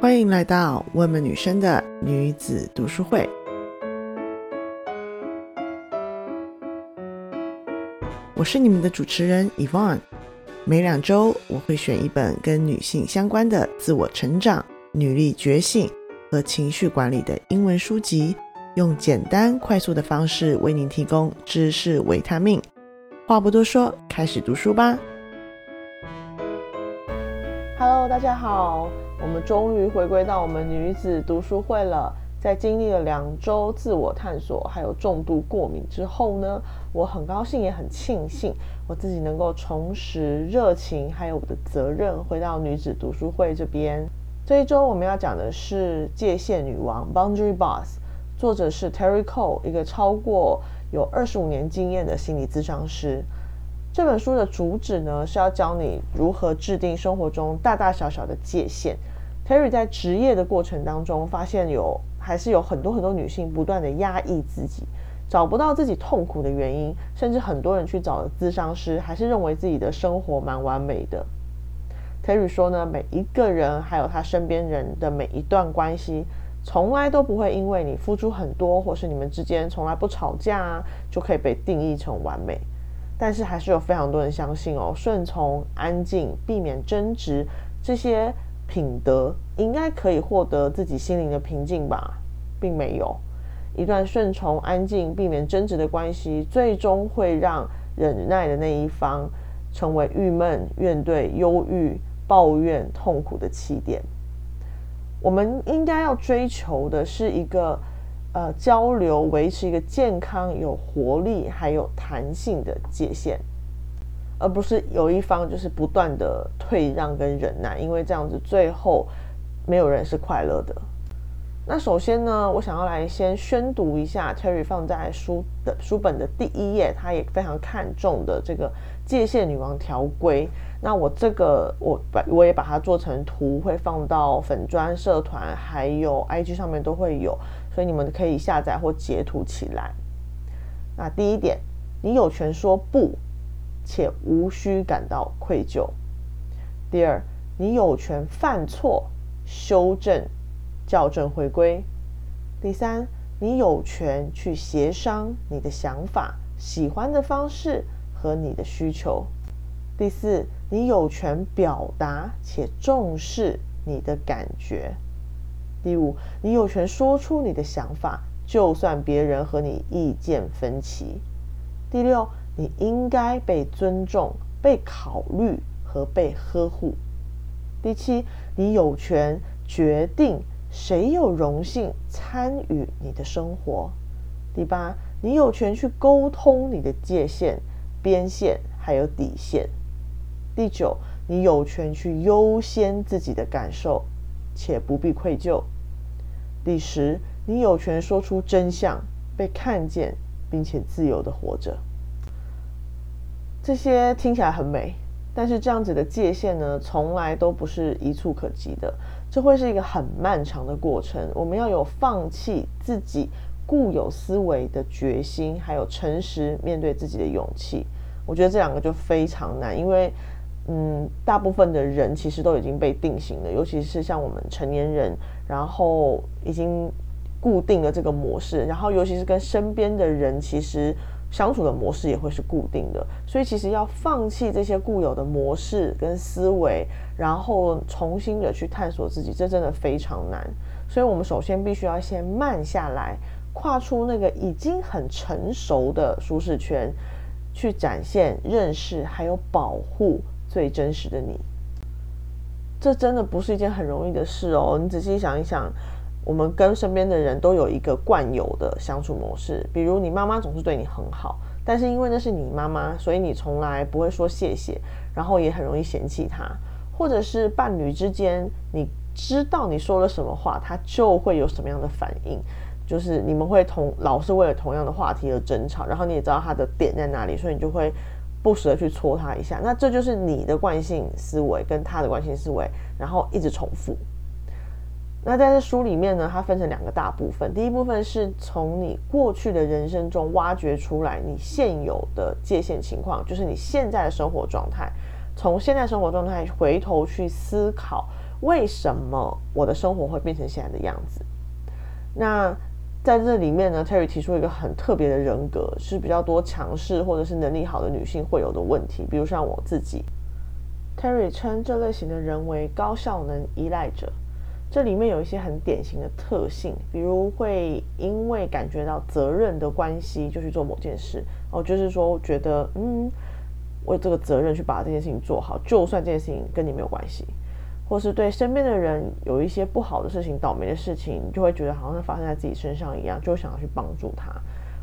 欢迎来到问问女生的女子读书会。我是你们的主持人 Yvonne。每两周我会选一本跟女性相关的自我成长、女力觉醒和情绪管理的英文书籍，用简单快速的方式为您提供知识维他命。话不多说，开始读书吧。Hello，大家好，我们终于回归到我们女子读书会了。在经历了两周自我探索，还有重度过敏之后呢，我很高兴，也很庆幸我自己能够重拾热情，还有我的责任，回到女子读书会这边。这一周我们要讲的是《界限女王》（Boundary Boss），作者是 Terry Cole，一个超过有二十五年经验的心理咨商师。这本书的主旨呢，是要教你如何制定生活中大大小小的界限。Terry 在职业的过程当中，发现有还是有很多很多女性不断的压抑自己，找不到自己痛苦的原因，甚至很多人去找了咨商师，还是认为自己的生活蛮完美的。Terry 说呢，每一个人还有他身边人的每一段关系，从来都不会因为你付出很多，或是你们之间从来不吵架，就可以被定义成完美。但是还是有非常多人相信哦，顺从、安静、避免争执这些品德，应该可以获得自己心灵的平静吧？并没有，一段顺从、安静、避免争执的关系，最终会让忍耐的那一方成为郁闷、怨怼、忧郁、抱怨、痛苦的起点。我们应该要追求的是一个。呃，交流维持一个健康、有活力还有弹性的界限，而不是有一方就是不断的退让跟忍耐，因为这样子最后没有人是快乐的。那首先呢，我想要来先宣读一下 Terry 放在书的书本的第一页，他也非常看重的这个界限女王条规。那我这个我把我也把它做成图，会放到粉砖社团还有 IG 上面都会有。所以你们可以下载或截图起来。那第一点，你有权说不，且无需感到愧疚。第二，你有权犯错、修正、校正、回归。第三，你有权去协商你的想法、喜欢的方式和你的需求。第四，你有权表达且重视你的感觉。第五，你有权说出你的想法，就算别人和你意见分歧。第六，你应该被尊重、被考虑和被呵护。第七，你有权决定谁有荣幸参与你的生活。第八，你有权去沟通你的界限、边线还有底线。第九，你有权去优先自己的感受。且不必愧疚。第十，你有权说出真相，被看见，并且自由的活着。这些听起来很美，但是这样子的界限呢，从来都不是一触可及的。这会是一个很漫长的过程。我们要有放弃自己固有思维的决心，还有诚实面对自己的勇气。我觉得这两个就非常难，因为。嗯，大部分的人其实都已经被定型了，尤其是像我们成年人，然后已经固定了这个模式，然后尤其是跟身边的人，其实相处的模式也会是固定的，所以其实要放弃这些固有的模式跟思维，然后重新的去探索自己，这真的非常难。所以我们首先必须要先慢下来，跨出那个已经很成熟的舒适圈，去展现、认识还有保护。最真实的你，这真的不是一件很容易的事哦。你仔细想一想，我们跟身边的人都有一个惯有的相处模式，比如你妈妈总是对你很好，但是因为那是你妈妈，所以你从来不会说谢谢，然后也很容易嫌弃她。或者是伴侣之间，你知道你说了什么话，他就会有什么样的反应，就是你们会同老是为了同样的话题而争吵，然后你也知道他的点在哪里，所以你就会。不时的去戳他一下，那这就是你的惯性思维跟他的惯性思维，然后一直重复。那在这书里面呢，它分成两个大部分。第一部分是从你过去的人生中挖掘出来你现有的界限情况，就是你现在的生活状态。从现在生活状态回头去思考，为什么我的生活会变成现在的样子？那在这里面呢，Terry 提出一个很特别的人格，是比较多强势或者是能力好的女性会有的问题，比如像我自己。Terry 称这类型的人为高效能依赖者，这里面有一些很典型的特性，比如会因为感觉到责任的关系就去做某件事，哦，就是说觉得嗯，为这个责任去把这件事情做好，就算这件事情跟你没有关系。或是对身边的人有一些不好的事情、倒霉的事情，就会觉得好像发生在自己身上一样，就想要去帮助他，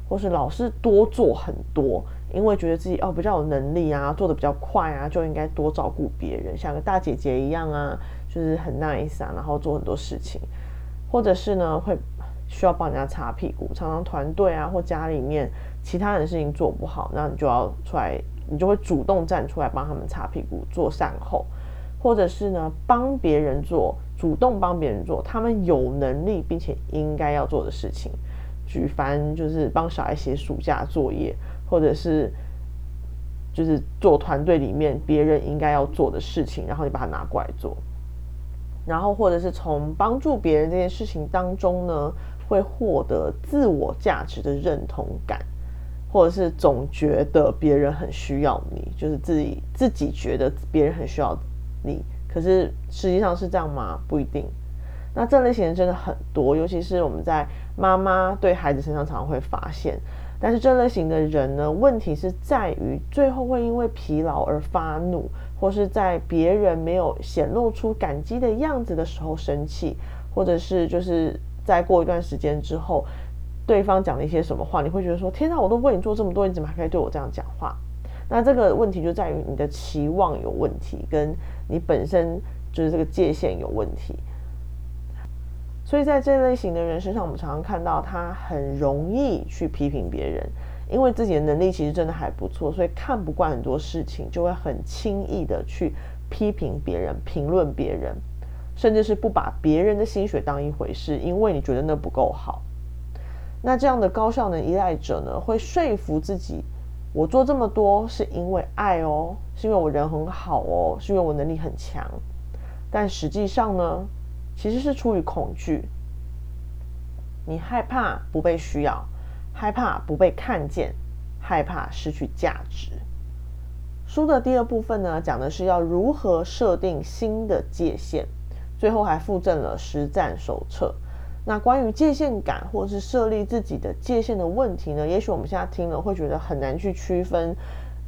或是老是多做很多，因为觉得自己哦比较有能力啊，做的比较快啊，就应该多照顾别人，像个大姐姐一样啊，就是很 nice 啊，然后做很多事情，或者是呢会需要帮人家擦屁股，常常团队啊或家里面其他人的事情做不好，那你就要出来，你就会主动站出来帮他们擦屁股，做善后。或者是呢，帮别人做，主动帮别人做他们有能力并且应该要做的事情，举凡就是帮小孩写暑假作业，或者是就是做团队里面别人应该要做的事情，然后你把它拿过来做，然后或者是从帮助别人这件事情当中呢，会获得自我价值的认同感，或者是总觉得别人很需要你，就是自己自己觉得别人很需要。你可是实际上是这样吗？不一定。那这类型人真的很多，尤其是我们在妈妈对孩子身上常常会发现。但是这类型的人呢，问题是在于最后会因为疲劳而发怒，或是在别人没有显露出感激的样子的时候生气，或者是就是在过一段时间之后，对方讲了一些什么话，你会觉得说：天哪，我都为你做这么多，你怎么还可以对我这样讲话？那这个问题就在于你的期望有问题，跟你本身就是这个界限有问题。所以在这类型的人身上，我们常常看到他很容易去批评别人，因为自己的能力其实真的还不错，所以看不惯很多事情，就会很轻易的去批评别人、评论别人，甚至是不把别人的心血当一回事，因为你觉得那不够好。那这样的高效能依赖者呢，会说服自己。我做这么多是因为爱哦，是因为我人很好哦，是因为我能力很强。但实际上呢，其实是出于恐惧。你害怕不被需要，害怕不被看见，害怕失去价值。书的第二部分呢，讲的是要如何设定新的界限，最后还附赠了实战手册。那关于界限感或是设立自己的界限的问题呢？也许我们现在听了会觉得很难去区分，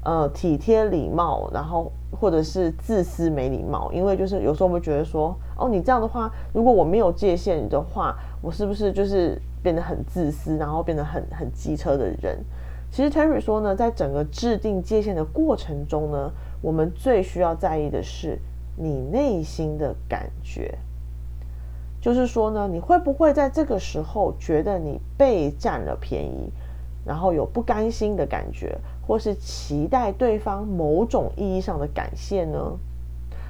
呃，体贴礼貌，然后或者是自私没礼貌，因为就是有时候我们觉得说，哦，你这样的话，如果我没有界限的话，我是不是就是变得很自私，然后变得很很机车的人？其实 Terry 说呢，在整个制定界限的过程中呢，我们最需要在意的是你内心的感觉。就是说呢，你会不会在这个时候觉得你被占了便宜，然后有不甘心的感觉，或是期待对方某种意义上的感谢呢？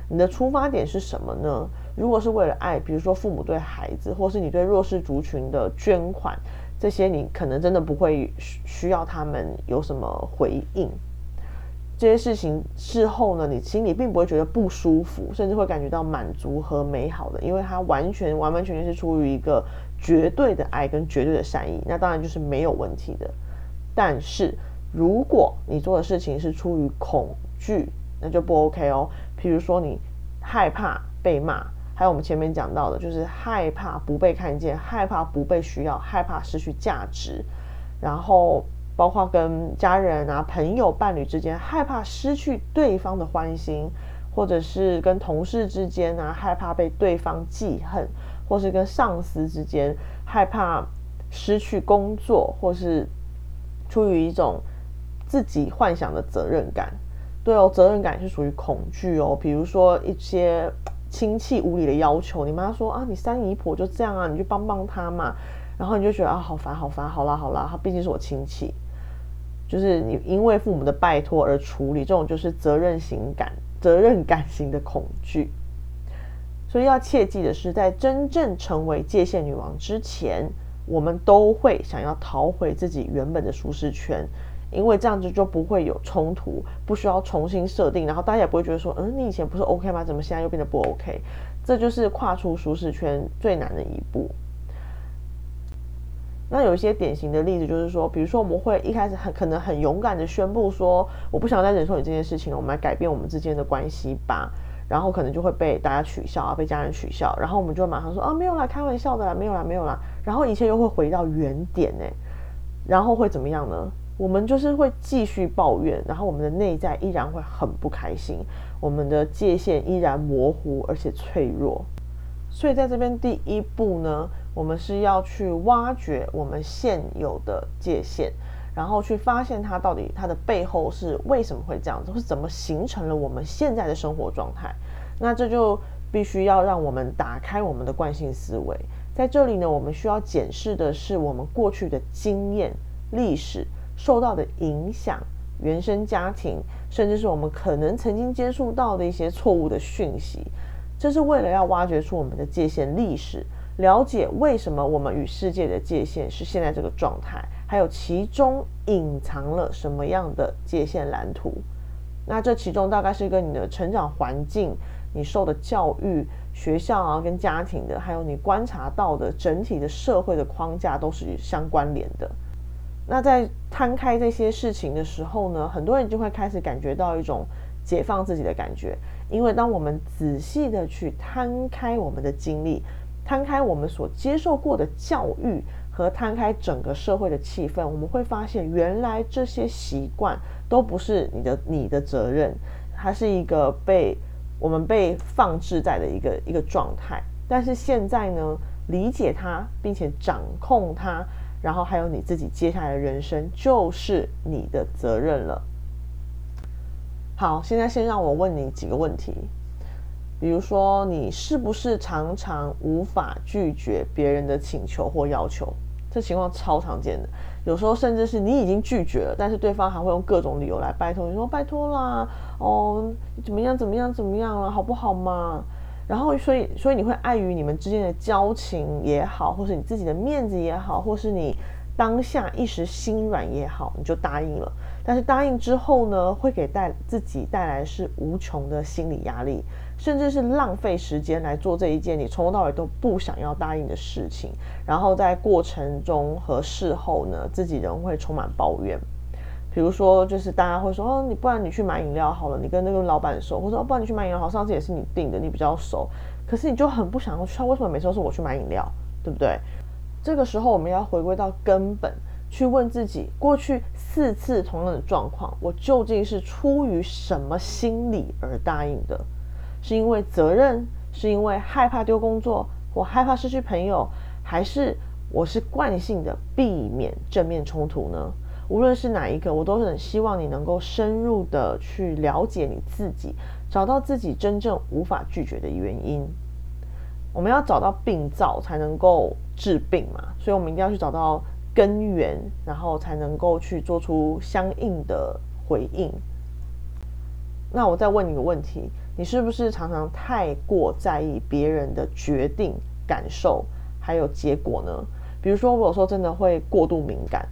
你的出发点是什么呢？如果是为了爱，比如说父母对孩子，或是你对弱势族群的捐款，这些你可能真的不会需要他们有什么回应。这些事情事后呢，你心里并不会觉得不舒服，甚至会感觉到满足和美好的，因为它完全完完全全是出于一个绝对的爱跟绝对的善意，那当然就是没有问题的。但是如果你做的事情是出于恐惧，那就不 OK 哦。譬如说你害怕被骂，还有我们前面讲到的，就是害怕不被看见，害怕不被需要，害怕失去价值，然后。包括跟家人啊、朋友、伴侣之间害怕失去对方的欢心，或者是跟同事之间啊害怕被对方记恨，或是跟上司之间害怕失去工作，或是出于一种自己幻想的责任感。对哦，责任感是属于恐惧哦。比如说一些亲戚无理的要求，你妈说啊，你三姨婆就这样啊，你就帮帮她嘛，然后你就觉得啊，好烦好烦，好啦好啦，她毕竟是我亲戚。就是你因为父母的拜托而处理，这种就是责任型感、责任感型的恐惧。所以要切记的是，在真正成为界限女王之前，我们都会想要逃回自己原本的舒适圈，因为这样子就不会有冲突，不需要重新设定，然后大家也不会觉得说，嗯，你以前不是 OK 吗？怎么现在又变得不 OK？这就是跨出舒适圈最难的一步。那有一些典型的例子，就是说，比如说我们会一开始很可能很勇敢的宣布说，我不想再忍受你这件事情了，我们来改变我们之间的关系吧。然后可能就会被大家取笑啊，被家人取笑，然后我们就马上说啊，没有啦，开玩笑的啦，没有啦，没有啦。然后一切又会回到原点呢，然后会怎么样呢？我们就是会继续抱怨，然后我们的内在依然会很不开心，我们的界限依然模糊而且脆弱。所以在这边第一步呢，我们是要去挖掘我们现有的界限。然后去发现它到底它的背后是为什么会这样子，是怎么形成了我们现在的生活状态。那这就必须要让我们打开我们的惯性思维。在这里呢，我们需要检视的是我们过去的经验、历史受到的影响、原生家庭，甚至是我们可能曾经接触到的一些错误的讯息。这是为了要挖掘出我们的界限历史。了解为什么我们与世界的界限是现在这个状态，还有其中隐藏了什么样的界限蓝图？那这其中大概是跟你的成长环境、你受的教育、学校啊，跟家庭的，还有你观察到的整体的社会的框架都是相关联的。那在摊开这些事情的时候呢，很多人就会开始感觉到一种解放自己的感觉，因为当我们仔细的去摊开我们的经历。摊开我们所接受过的教育和摊开整个社会的气氛，我们会发现，原来这些习惯都不是你的你的责任，它是一个被我们被放置在的一个一个状态。但是现在呢，理解它，并且掌控它，然后还有你自己接下来的人生，就是你的责任了。好，现在先让我问你几个问题。比如说，你是不是常常无法拒绝别人的请求或要求？这情况超常见的。有时候甚至是你已经拒绝了，但是对方还会用各种理由来拜托你说：“拜托啦，哦，怎么样怎么样怎么样了，好不好嘛？”然后，所以，所以你会碍于你们之间的交情也好，或是你自己的面子也好，或是你当下一时心软也好，你就答应了。但是答应之后呢，会给带自己带来是无穷的心理压力。甚至是浪费时间来做这一件你从头到尾都不想要答应的事情，然后在过程中和事后呢，自己仍会充满抱怨。比如说，就是大家会说：“哦，你不然你去买饮料好了，你跟那个老板熟，或者说不然你去买饮料好，上次也是你订的，你比较熟。”可是你就很不想要去，为什么每次都是我去买饮料，对不对？这个时候我们要回归到根本，去问自己：过去四次同样的状况，我究竟是出于什么心理而答应的？是因为责任，是因为害怕丢工作，我害怕失去朋友，还是我是惯性的避免正面冲突呢？无论是哪一个，我都很希望你能够深入的去了解你自己，找到自己真正无法拒绝的原因。我们要找到病灶，才能够治病嘛，所以我们一定要去找到根源，然后才能够去做出相应的回应。那我再问你个问题。你是不是常常太过在意别人的决定、感受还有结果呢？比如说，我有时候真的会过度敏感，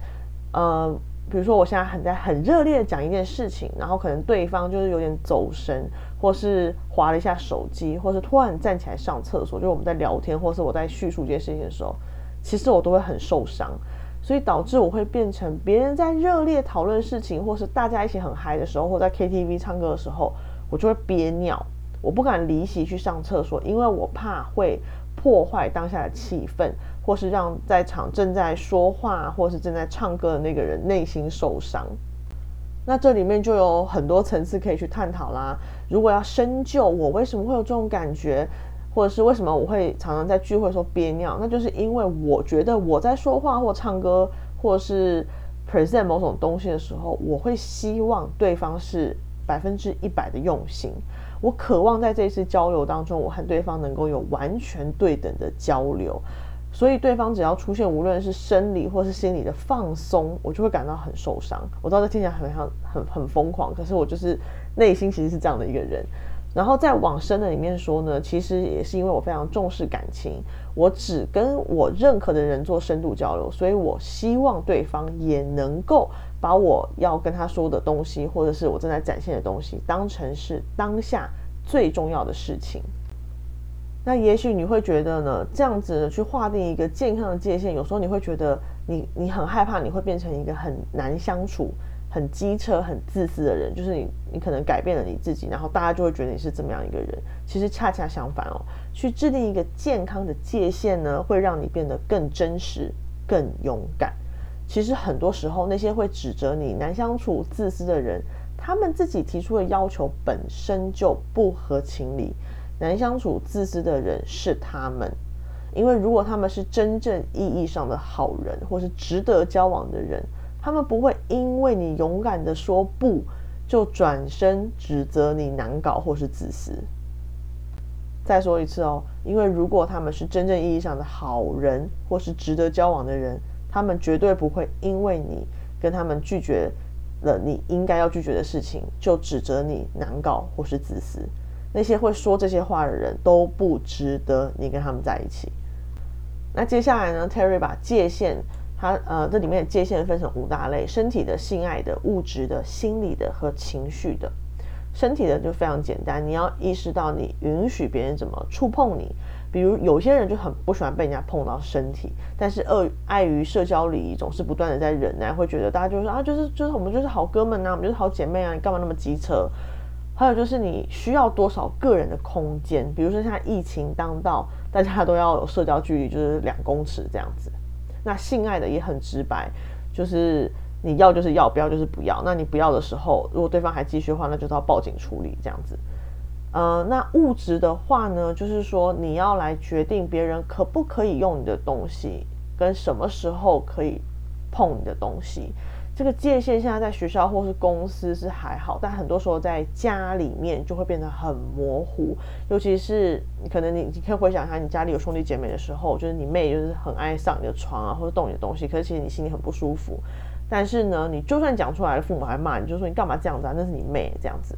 呃，比如说我现在很在很热烈的讲一件事情，然后可能对方就是有点走神，或是划了一下手机，或是突然站起来上厕所，就我们在聊天，或是我在叙述这件事情的时候，其实我都会很受伤，所以导致我会变成别人在热烈讨论事情，或是大家一起很嗨的时候，或在 KTV 唱歌的时候。我就会憋尿，我不敢离席去上厕所，因为我怕会破坏当下的气氛，或是让在场正在说话或是正在唱歌的那个人内心受伤。那这里面就有很多层次可以去探讨啦。如果要深究我为什么会有这种感觉，或者是为什么我会常常在聚会时候憋尿，那就是因为我觉得我在说话或唱歌，或是 present 某种东西的时候，我会希望对方是。百分之一百的用心，我渴望在这次交流当中，我和对方能够有完全对等的交流。所以对方只要出现，无论是生理或是心理的放松，我就会感到很受伤。我知道这听起来很像很很疯狂，可是我就是内心其实是这样的一个人。然后在往深的里面说呢，其实也是因为我非常重视感情，我只跟我认可的人做深度交流，所以我希望对方也能够把我要跟他说的东西，或者是我正在展现的东西，当成是当下最重要的事情。那也许你会觉得呢，这样子去划定一个健康的界限，有时候你会觉得你你很害怕，你会变成一个很难相处、很机车、很自私的人。就是你你可能改变了你自己，然后大家就会觉得你是这么样一个人。其实恰恰相反哦，去制定一个健康的界限呢，会让你变得更真实、更勇敢。其实很多时候，那些会指责你难相处、自私的人，他们自己提出的要求本身就不合情理。难相处、自私的人是他们，因为如果他们是真正意义上的好人，或是值得交往的人，他们不会因为你勇敢的说不，就转身指责你难搞或是自私。再说一次哦，因为如果他们是真正意义上的好人，或是值得交往的人，他们绝对不会因为你跟他们拒绝了你应该要拒绝的事情，就指责你难搞或是自私。那些会说这些话的人都不值得你跟他们在一起。那接下来呢？Terry 把界限，它呃这里面的界限分成五大类：身体的、性爱的、物质的、心理的和情绪的。身体的就非常简单，你要意识到你允许别人怎么触碰你。比如有些人就很不喜欢被人家碰到身体，但是碍碍于社交礼仪，总是不断的在忍耐，会觉得大家就说啊，就是就是我们就是好哥们呐，我们就是好姐妹啊，你干嘛那么机车？还有就是你需要多少个人的空间？比如说像疫情当道，大家都要有社交距离，就是两公尺这样子。那性爱的也很直白，就是你要就是要，不要就是不要。那你不要的时候，如果对方还继续的话，那就是要报警处理这样子。呃，那物质的话呢，就是说你要来决定别人可不可以用你的东西，跟什么时候可以碰你的东西。这个界限现在在学校或是公司是还好，但很多时候在家里面就会变得很模糊。尤其是可能你你可以回想一下，你家里有兄弟姐妹的时候，就是你妹就是很爱上你的床啊，或者动你的东西，可是其实你心里很不舒服。但是呢，你就算讲出来，父母还骂你，就说你干嘛这样子啊？那是你妹这样子，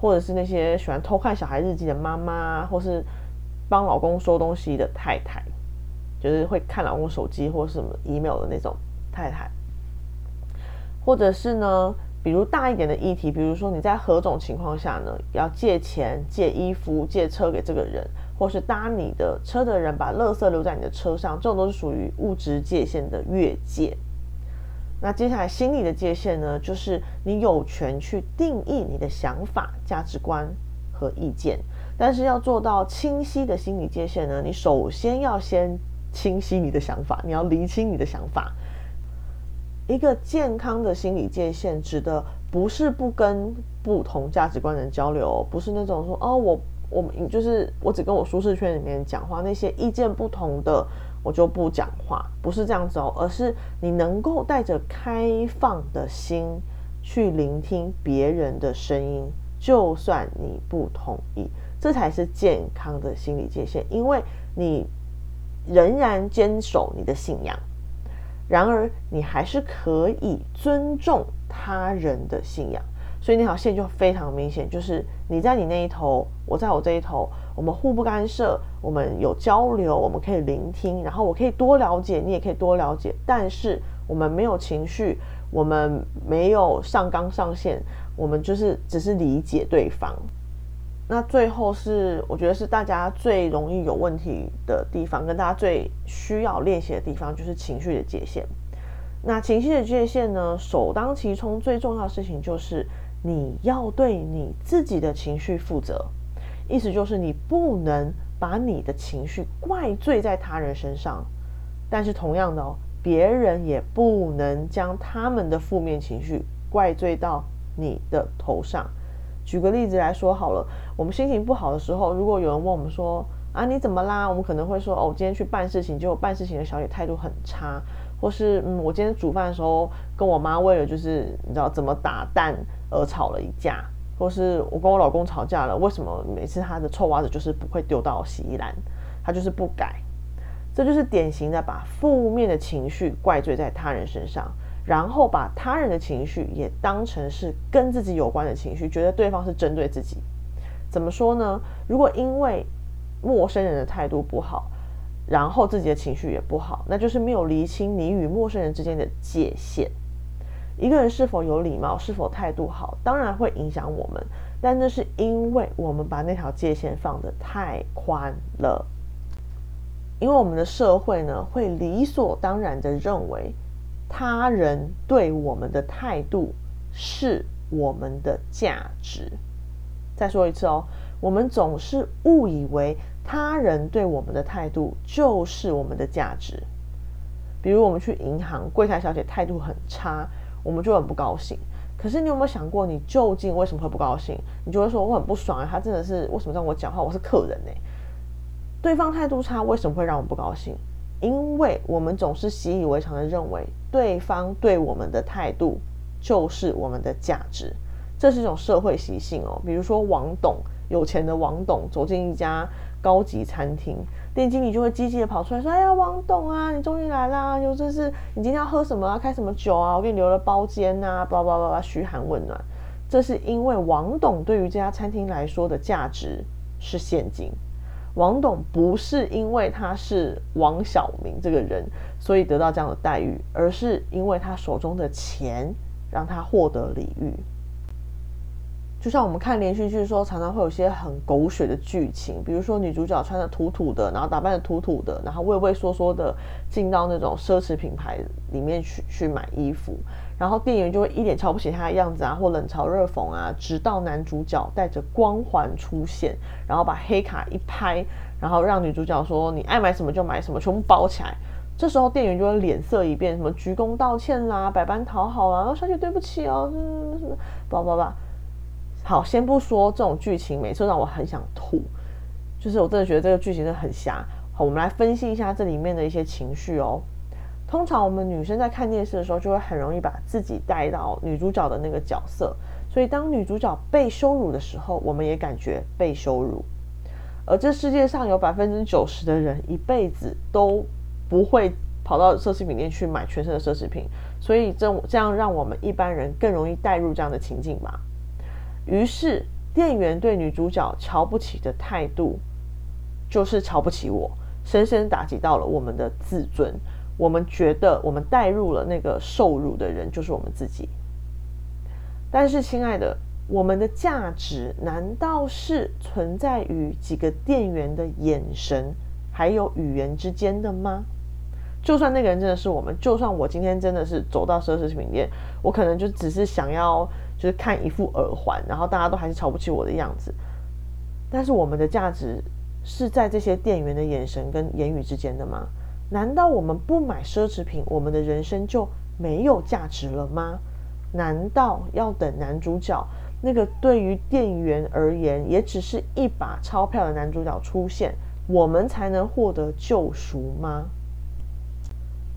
或者是那些喜欢偷看小孩日记的妈妈，或是帮老公收东西的太太，就是会看老公手机或是什么 email 的那种太太。或者是呢，比如大一点的议题，比如说你在何种情况下呢，要借钱、借衣服、借车给这个人，或是搭你的车的人把垃圾留在你的车上，这种都是属于物质界限的越界。那接下来心理的界限呢，就是你有权去定义你的想法、价值观和意见，但是要做到清晰的心理界限呢，你首先要先清晰你的想法，你要厘清你的想法。一个健康的心理界限，指的不是不跟不同价值观的人交流，不是那种说哦，我我就是我只跟我舒适圈里面讲话，那些意见不同的我就不讲话，不是这样子哦，而是你能够带着开放的心去聆听别人的声音，就算你不同意，这才是健康的心理界限，因为你仍然坚守你的信仰。然而，你还是可以尊重他人的信仰，所以那条线就非常明显，就是你在你那一头，我在我这一头，我们互不干涉，我们有交流，我们可以聆听，然后我可以多了解，你也可以多了解，但是我们没有情绪，我们没有上纲上线，我们就是只是理解对方。那最后是，我觉得是大家最容易有问题的地方，跟大家最需要练习的地方，就是情绪的界限。那情绪的界限呢，首当其冲最重要的事情就是你要对你自己的情绪负责，意思就是你不能把你的情绪怪罪在他人身上，但是同样的哦，别人也不能将他们的负面情绪怪罪到你的头上。举个例子来说好了，我们心情不好的时候，如果有人问我们说啊你怎么啦？我们可能会说哦，今天去办事情，结果办事情的小姐态度很差，或是嗯，我今天煮饭的时候跟我妈为了就是你知道怎么打蛋而吵了一架，或是我跟我老公吵架了，为什么每次他的臭袜子就是不会丢到洗衣篮，他就是不改，这就是典型的把负面的情绪怪罪在他人身上。然后把他人的情绪也当成是跟自己有关的情绪，觉得对方是针对自己。怎么说呢？如果因为陌生人的态度不好，然后自己的情绪也不好，那就是没有厘清你与陌生人之间的界限。一个人是否有礼貌，是否态度好，当然会影响我们，但那是因为我们把那条界限放得太宽了。因为我们的社会呢，会理所当然的认为，他人对我们的态度是我们的价值。再说一次哦，我们总是误以为他人对我们的态度就是我们的价值。比如我们去银行，柜台小姐态度很差，我们就很不高兴。可是你有没有想过，你究竟为什么会不高兴？你就会说我很不爽啊，他真的是为什么让我讲话？我是客人呢。对方态度差，为什么会让我不高兴？因为我们总是习以为常的认为，对方对我们的态度就是我们的价值，这是一种社会习性哦。比如说，王董有钱的王董走进一家高级餐厅，店经理就会积极的跑出来说：“哎呀，王董啊，你终于来啦！有这是你今天要喝什么啊？开什么酒啊？我给你留了包间呐！”叭叭叭叭，嘘寒问暖。这是因为王董对于这家餐厅来说的价值是现金。王董不是因为他是王小明这个人，所以得到这样的待遇，而是因为他手中的钱让他获得礼遇。就像我们看连续剧的时候，常常会有些很狗血的剧情，比如说女主角穿的土土的，然后打扮的土土的，然后畏畏缩缩的进到那种奢侈品牌里面去去买衣服，然后店员就会一脸瞧不起他的样子啊，或冷嘲热讽啊，直到男主角带着光环出现，然后把黑卡一拍，然后让女主角说你爱买什么就买什么，全部包起来。这时候店员就会脸色一变，什么鞠躬道歉啦，百般讨好啦，小姐对不起哦，什么什么，叭叭叭。好，先不说这种剧情，每次让我很想吐，就是我真的觉得这个剧情真的很瞎。好，我们来分析一下这里面的一些情绪哦。通常我们女生在看电视的时候，就会很容易把自己带到女主角的那个角色，所以当女主角被羞辱的时候，我们也感觉被羞辱。而这世界上有百分之九十的人一辈子都不会跑到奢侈品店去买全身的奢侈品，所以这这样让我们一般人更容易带入这样的情境吧。于是，店员对女主角瞧不起的态度，就是瞧不起我，深深打击到了我们的自尊。我们觉得我们带入了那个受辱的人，就是我们自己。但是，亲爱的，我们的价值难道是存在于几个店员的眼神还有语言之间的吗？就算那个人真的是我们，就算我今天真的是走到奢侈品店，我可能就只是想要。就是看一副耳环，然后大家都还是瞧不起我的样子。但是我们的价值是在这些店员的眼神跟言语之间的吗？难道我们不买奢侈品，我们的人生就没有价值了吗？难道要等男主角那个对于店员而言也只是一把钞票的男主角出现，我们才能获得救赎吗？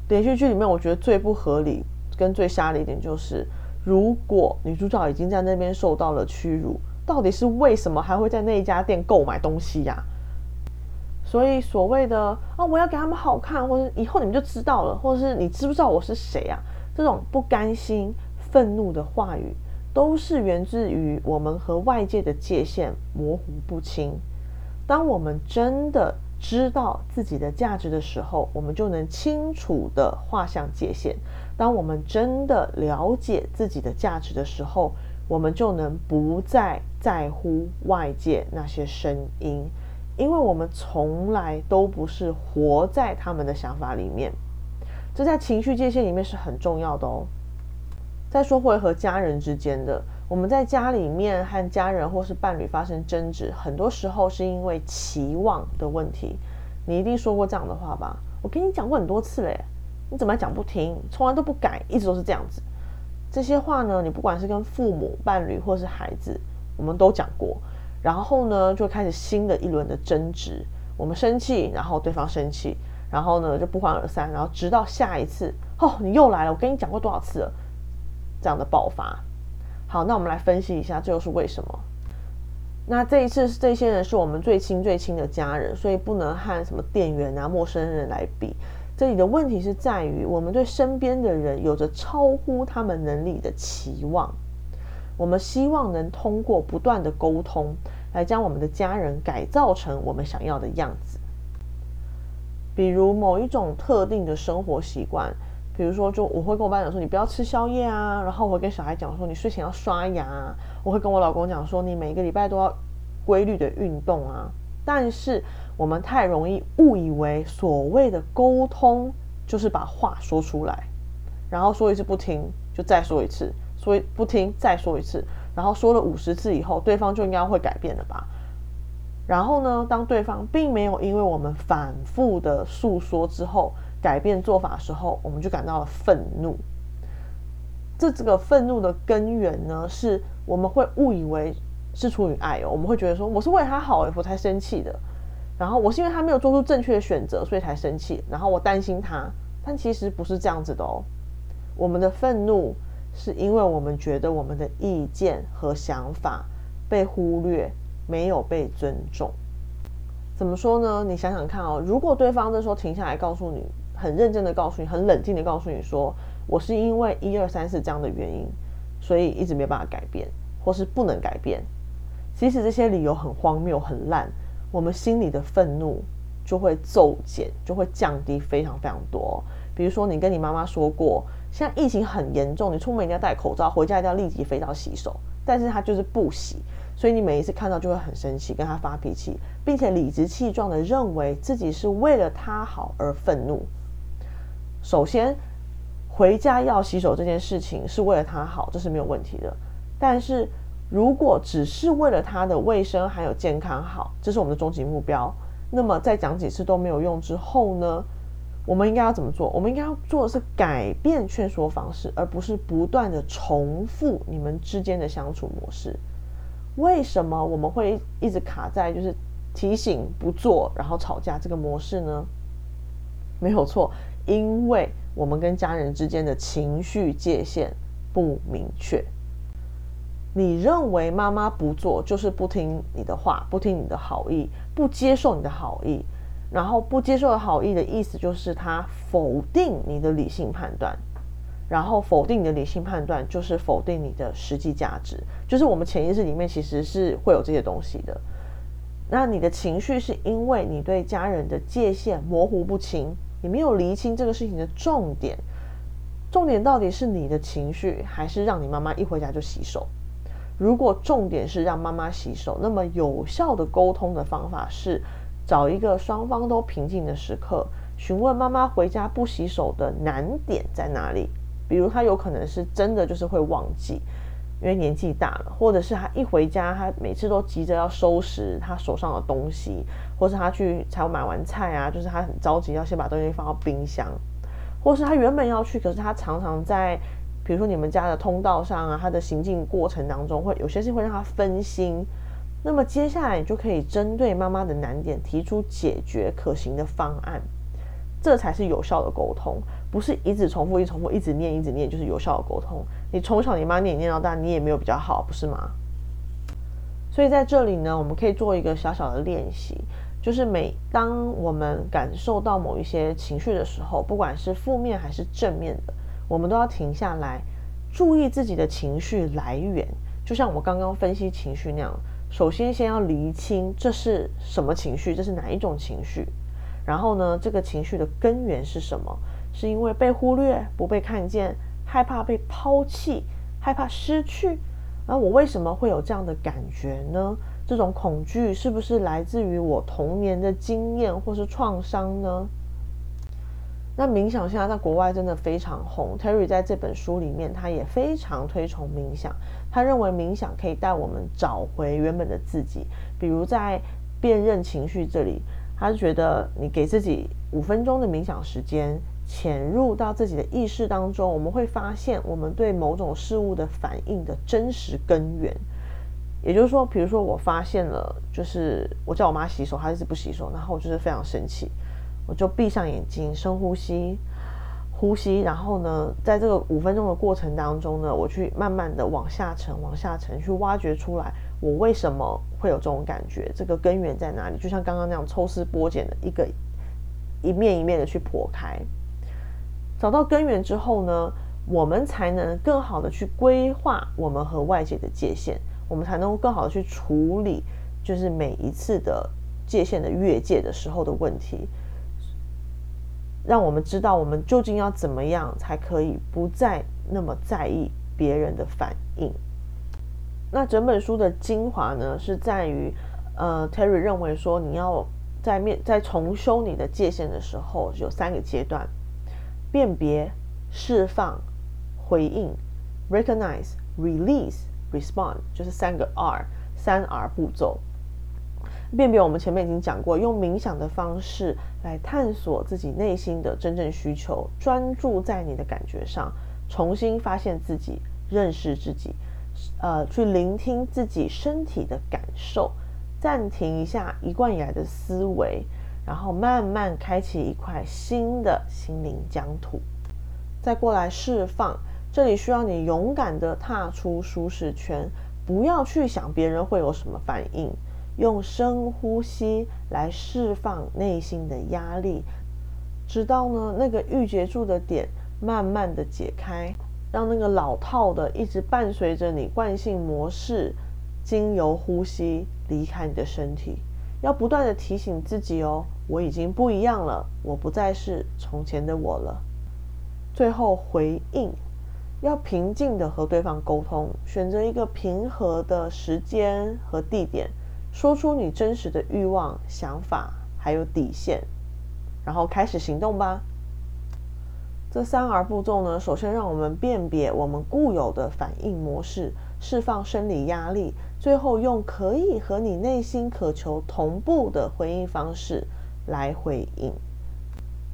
连续剧里面，我觉得最不合理跟最瞎的一点就是。如果女主角已经在那边受到了屈辱，到底是为什么还会在那一家店购买东西呀？所以所谓的啊，我要给他们好看，或者以后你们就知道了，或者是你知不知道我是谁啊？这种不甘心、愤怒的话语，都是源自于我们和外界的界限模糊不清。当我们真的知道自己的价值的时候，我们就能清楚的画向界限。当我们真的了解自己的价值的时候，我们就能不再在乎外界那些声音，因为我们从来都不是活在他们的想法里面。这在情绪界限里面是很重要的哦。再说回和家人之间的，我们在家里面和家人或是伴侣发生争执，很多时候是因为期望的问题。你一定说过这样的话吧？我跟你讲过很多次嘞。你怎么讲不听，从来都不改，一直都是这样子。这些话呢，你不管是跟父母、伴侣或是孩子，我们都讲过。然后呢，就开始新的一轮的争执。我们生气，然后对方生气，然后呢就不欢而散，然后直到下一次，哦，你又来了，我跟你讲过多少次了，这样的爆发。好，那我们来分析一下，这又是为什么？那这一次，这些人是我们最亲最亲的家人，所以不能和什么店员啊、陌生人来比。这里的问题是在于，我们对身边的人有着超乎他们能力的期望。我们希望能通过不断的沟通，来将我们的家人改造成我们想要的样子。比如某一种特定的生活习惯，比如说，就我会跟我班长说，你不要吃宵夜啊。然后我会跟小孩讲说，你睡前要刷牙。我会跟我老公讲说，你每个礼拜都要规律的运动啊。但是我们太容易误以为所谓的沟通就是把话说出来，然后说一次不听就再说一次，所以不听再说一次，然后说了五十次以后，对方就应该会改变了吧？然后呢，当对方并没有因为我们反复的诉说之后改变做法的时候，我们就感到了愤怒。这这个愤怒的根源呢，是我们会误以为是出于爱哦，我们会觉得说我是为他好我才生气的，然后我是因为他没有做出正确的选择，所以才生气，然后我担心他，但其实不是这样子的哦。我们的愤怒是因为我们觉得我们的意见和想法被忽略，没有被尊重。怎么说呢？你想想看哦，如果对方这时候停下来告诉你，很认真的告诉你，很冷静的告诉你说。我是因为一二三四这样的原因，所以一直没办法改变，或是不能改变。即使这些理由很荒谬、很烂，我们心里的愤怒就会骤减，就会降低非常非常多。比如说，你跟你妈妈说过，现在疫情很严重，你出门一定要戴口罩，回家一定要立即飞到洗手，但是他就是不洗，所以你每一次看到就会很生气，跟他发脾气，并且理直气壮的认为自己是为了他好而愤怒。首先。回家要洗手这件事情是为了他好，这是没有问题的。但是如果只是为了他的卫生还有健康好，这是我们的终极目标，那么在讲几次都没有用之后呢？我们应该要怎么做？我们应该要做的是改变劝说方式，而不是不断的重复你们之间的相处模式。为什么我们会一直卡在就是提醒不做，然后吵架这个模式呢？没有错，因为。我们跟家人之间的情绪界限不明确。你认为妈妈不做就是不听你的话，不听你的好意，不接受你的好意，然后不接受的好意的意思就是他否定你的理性判断，然后否定你的理性判断就是否定你的实际价值，就是我们潜意识里面其实是会有这些东西的。那你的情绪是因为你对家人的界限模糊不清。你没有厘清这个事情的重点，重点到底是你的情绪，还是让你妈妈一回家就洗手？如果重点是让妈妈洗手，那么有效的沟通的方法是找一个双方都平静的时刻，询问妈妈回家不洗手的难点在哪里。比如她有可能是真的就是会忘记。因为年纪大了，或者是他一回家，他每次都急着要收拾他手上的东西，或是他去才买完菜啊，就是他很着急要先把东西放到冰箱，或是他原本要去，可是他常常在，比如说你们家的通道上啊，他的行进过程当中会有些事会让他分心。那么接下来你就可以针对妈妈的难点提出解决可行的方案，这才是有效的沟通。不是一直重复、一重复、一直念、一直念，就是有效的沟通。你从小你妈念念到大，你也没有比较好，不是吗？所以在这里呢，我们可以做一个小小的练习，就是每当我们感受到某一些情绪的时候，不管是负面还是正面的，我们都要停下来，注意自己的情绪来源。就像我刚刚分析情绪那样，首先先要厘清这是什么情绪，这是哪一种情绪，然后呢，这个情绪的根源是什么？是因为被忽略、不被看见，害怕被抛弃，害怕失去。而我为什么会有这样的感觉呢？这种恐惧是不是来自于我童年的经验或是创伤呢？那冥想现在在国外真的非常红。Terry 在这本书里面，他也非常推崇冥想。他认为冥想可以带我们找回原本的自己，比如在辨认情绪这里，他觉得你给自己五分钟的冥想时间。潜入到自己的意识当中，我们会发现我们对某种事物的反应的真实根源。也就是说，比如说我发现了，就是我叫我妈洗手，她一直不洗手，然后我就是非常生气，我就闭上眼睛，深呼吸，呼吸，然后呢，在这个五分钟的过程当中呢，我去慢慢的往下沉，往下沉，去挖掘出来我为什么会有这种感觉，这个根源在哪里？就像刚刚那样抽丝剥茧的一个一面一面的去剖开。找到根源之后呢，我们才能更好的去规划我们和外界的界限，我们才能够更好的去处理，就是每一次的界限的越界的时候的问题，让我们知道我们究竟要怎么样才可以不再那么在意别人的反应。那整本书的精华呢，是在于，呃，Terry 认为说，你要在面在重修你的界限的时候，有三个阶段：辨别、释放、回应 （recognize、release、respond），就是三个 R，三 R 步骤。辨别我们前面已经讲过，用冥想的方式来探索自己内心的真正需求，专注在你的感觉上，重新发现自己，认识自己，呃，去聆听自己身体的感受，暂停一下一贯以来的思维，然后慢慢开启一块新的心灵疆土，再过来释放。这里需要你勇敢的踏出舒适圈，不要去想别人会有什么反应。用深呼吸来释放内心的压力，直到呢那个郁结住的点慢慢的解开，让那个老套的一直伴随着你惯性模式，经由呼吸离开你的身体。要不断的提醒自己哦，我已经不一样了，我不再是从前的我了。最后回应，要平静的和对方沟通，选择一个平和的时间和地点。说出你真实的欲望、想法，还有底线，然后开始行动吧。这三 R 步骤呢，首先让我们辨别我们固有的反应模式，释放生理压力，最后用可以和你内心渴求同步的回应方式来回应，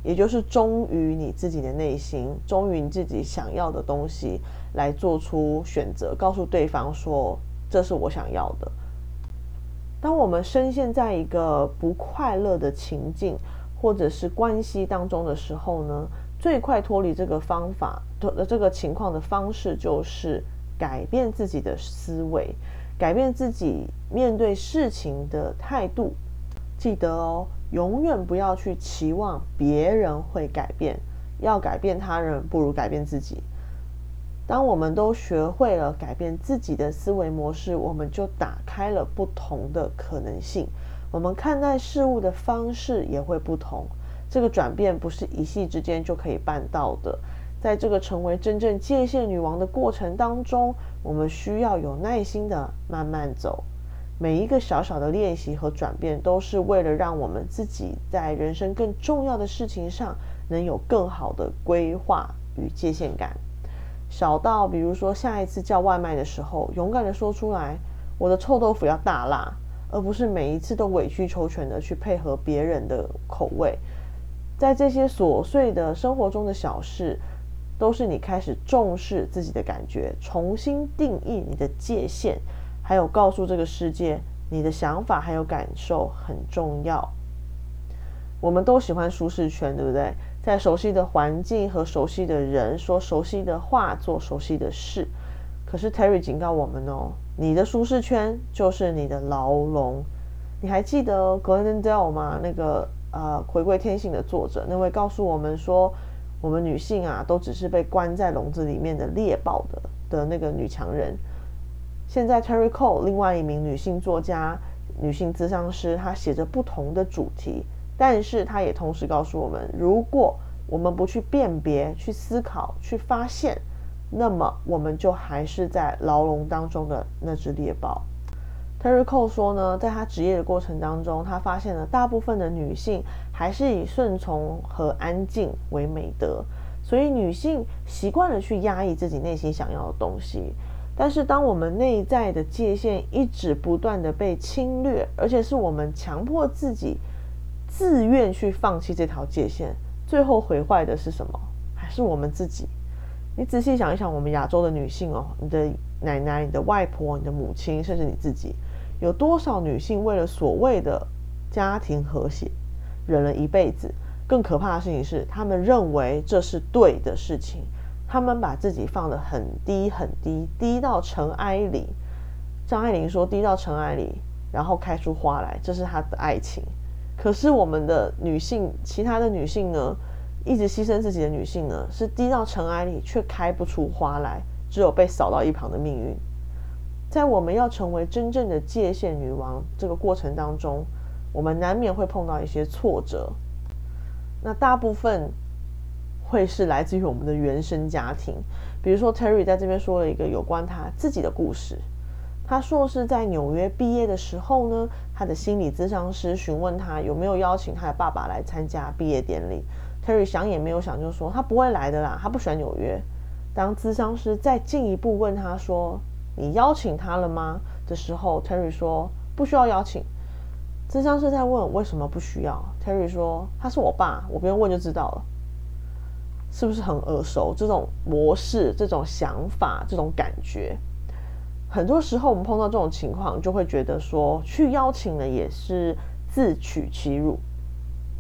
也就是忠于你自己的内心，忠于你自己想要的东西，来做出选择，告诉对方说：“这是我想要的。”当我们深陷在一个不快乐的情境或者是关系当中的时候呢，最快脱离这个方法的这个情况的方式，就是改变自己的思维，改变自己面对事情的态度。记得哦，永远不要去期望别人会改变，要改变他人，不如改变自己。当我们都学会了改变自己的思维模式，我们就打开了不同的可能性。我们看待事物的方式也会不同。这个转变不是一夕之间就可以办到的。在这个成为真正界限女王的过程当中，我们需要有耐心的慢慢走。每一个小小的练习和转变，都是为了让我们自己在人生更重要的事情上，能有更好的规划与界限感。小到比如说下一次叫外卖的时候，勇敢的说出来，我的臭豆腐要大辣，而不是每一次都委曲求全的去配合别人的口味。在这些琐碎的生活中的小事，都是你开始重视自己的感觉，重新定义你的界限，还有告诉这个世界，你的想法还有感受很重要。我们都喜欢舒适圈，对不对？在熟悉的环境和熟悉的人说熟悉的话，做熟悉的事。可是 Terry 警告我们哦，你的舒适圈就是你的牢笼。你还记得 Glendale 吗？那个呃，回归天性的作者，那位告诉我们说，我们女性啊，都只是被关在笼子里面的猎豹的的那个女强人。现在 Terry Cole 另外一名女性作家、女性咨商师，她写着不同的主题。但是他也同时告诉我们，如果我们不去辨别、去思考、去发现，那么我们就还是在牢笼当中的那只猎豹。Terry Cole 说呢，在他职业的过程当中，他发现了大部分的女性还是以顺从和安静为美德，所以女性习惯了去压抑自己内心想要的东西。但是，当我们内在的界限一直不断的被侵略，而且是我们强迫自己。自愿去放弃这条界限，最后毁坏的是什么？还是我们自己？你仔细想一想，我们亚洲的女性哦，你的奶奶、你的外婆、你的母亲，甚至你自己，有多少女性为了所谓的家庭和谐，忍了一辈子？更可怕的事情是，他们认为这是对的事情，他们把自己放得很低很低，低到尘埃里。张爱玲说：“低到尘埃里，然后开出花来，这是她的爱情。”可是我们的女性，其他的女性呢，一直牺牲自己的女性呢，是低到尘埃里却开不出花来，只有被扫到一旁的命运。在我们要成为真正的界限女王这个过程当中，我们难免会碰到一些挫折。那大部分会是来自于我们的原生家庭，比如说 Terry 在这边说了一个有关他自己的故事。他硕士在纽约毕业的时候呢，他的心理咨商师询问他有没有邀请他的爸爸来参加毕业典礼。Terry 想也没有想就说他不会来的啦，他不喜欢纽约。当咨商师再进一步问他说：“你邀请他了吗？”的时候，Terry 说：“不需要邀请。”咨商师在问为什么不需要，Terry 说：“他是我爸，我不用问就知道了。”是不是很耳熟？这种模式、这种想法、这种感觉。很多时候，我们碰到这种情况，就会觉得说，去邀请呢也是自取其辱。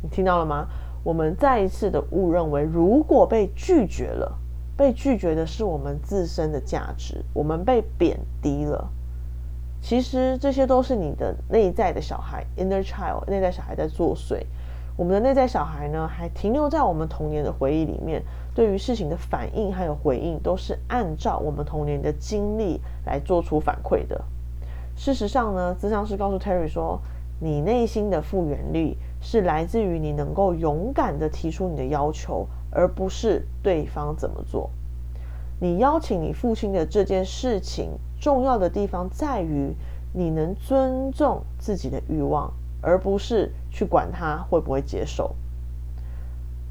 你听到了吗？我们再一次的误认为，如果被拒绝了，被拒绝的是我们自身的价值，我们被贬低了。其实这些都是你的内在的小孩 （inner child） 内在小孩在作祟。我们的内在小孩呢，还停留在我们童年的回忆里面。对于事情的反应还有回应，都是按照我们童年的经历来做出反馈的。事实上呢，咨商师告诉 Terry 说，你内心的复原力是来自于你能够勇敢的提出你的要求，而不是对方怎么做。你邀请你父亲的这件事情，重要的地方在于你能尊重自己的欲望，而不是去管他会不会接受。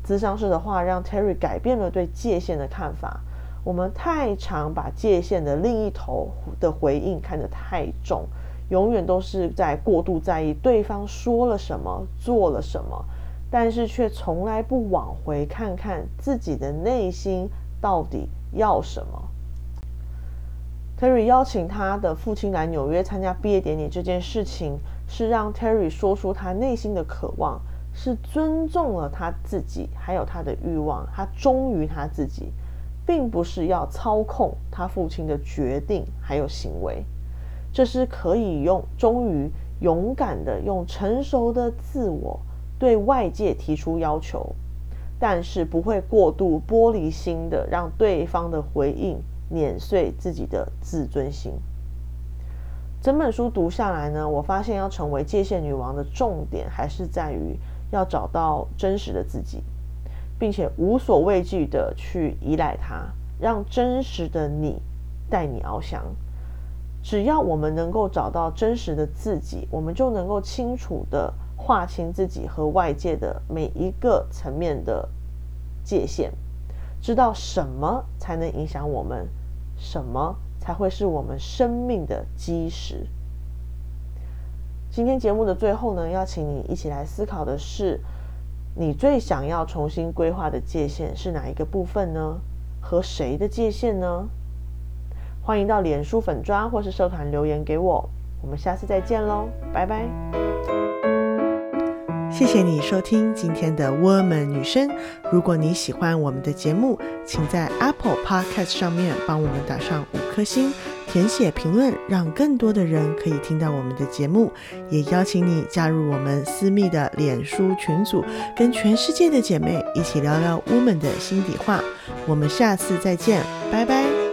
咨商师的话让 Terry 改变了对界限的看法。我们太常把界限的另一头的回应看得太重，永远都是在过度在意对方说了什么、做了什么，但是却从来不往回看看自己的内心到底要什么。Terry 邀请他的父亲来纽约参加毕业典礼这件事情，是让 Terry 说出他内心的渴望。是尊重了他自己，还有他的欲望，他忠于他自己，并不是要操控他父亲的决定还有行为。这是可以用忠于、勇敢的、用成熟的自我对外界提出要求，但是不会过度玻璃心的让对方的回应碾碎自己的自尊心。整本书读下来呢，我发现要成为界限女王的重点还是在于。要找到真实的自己，并且无所畏惧的去依赖他，让真实的你带你翱翔。只要我们能够找到真实的自己，我们就能够清楚的划清自己和外界的每一个层面的界限，知道什么才能影响我们，什么才会是我们生命的基石。今天节目的最后呢，邀请你一起来思考的是，你最想要重新规划的界限是哪一个部分呢？和谁的界限呢？欢迎到脸书粉砖或是社团留言给我，我们下次再见喽，拜拜。谢谢你收听今天的 Woman 女生。如果你喜欢我们的节目，请在 Apple Podcast 上面帮我们打上五颗星。填写评论，让更多的人可以听到我们的节目。也邀请你加入我们私密的脸书群组，跟全世界的姐妹一起聊聊 woman 的心底话。我们下次再见，拜拜。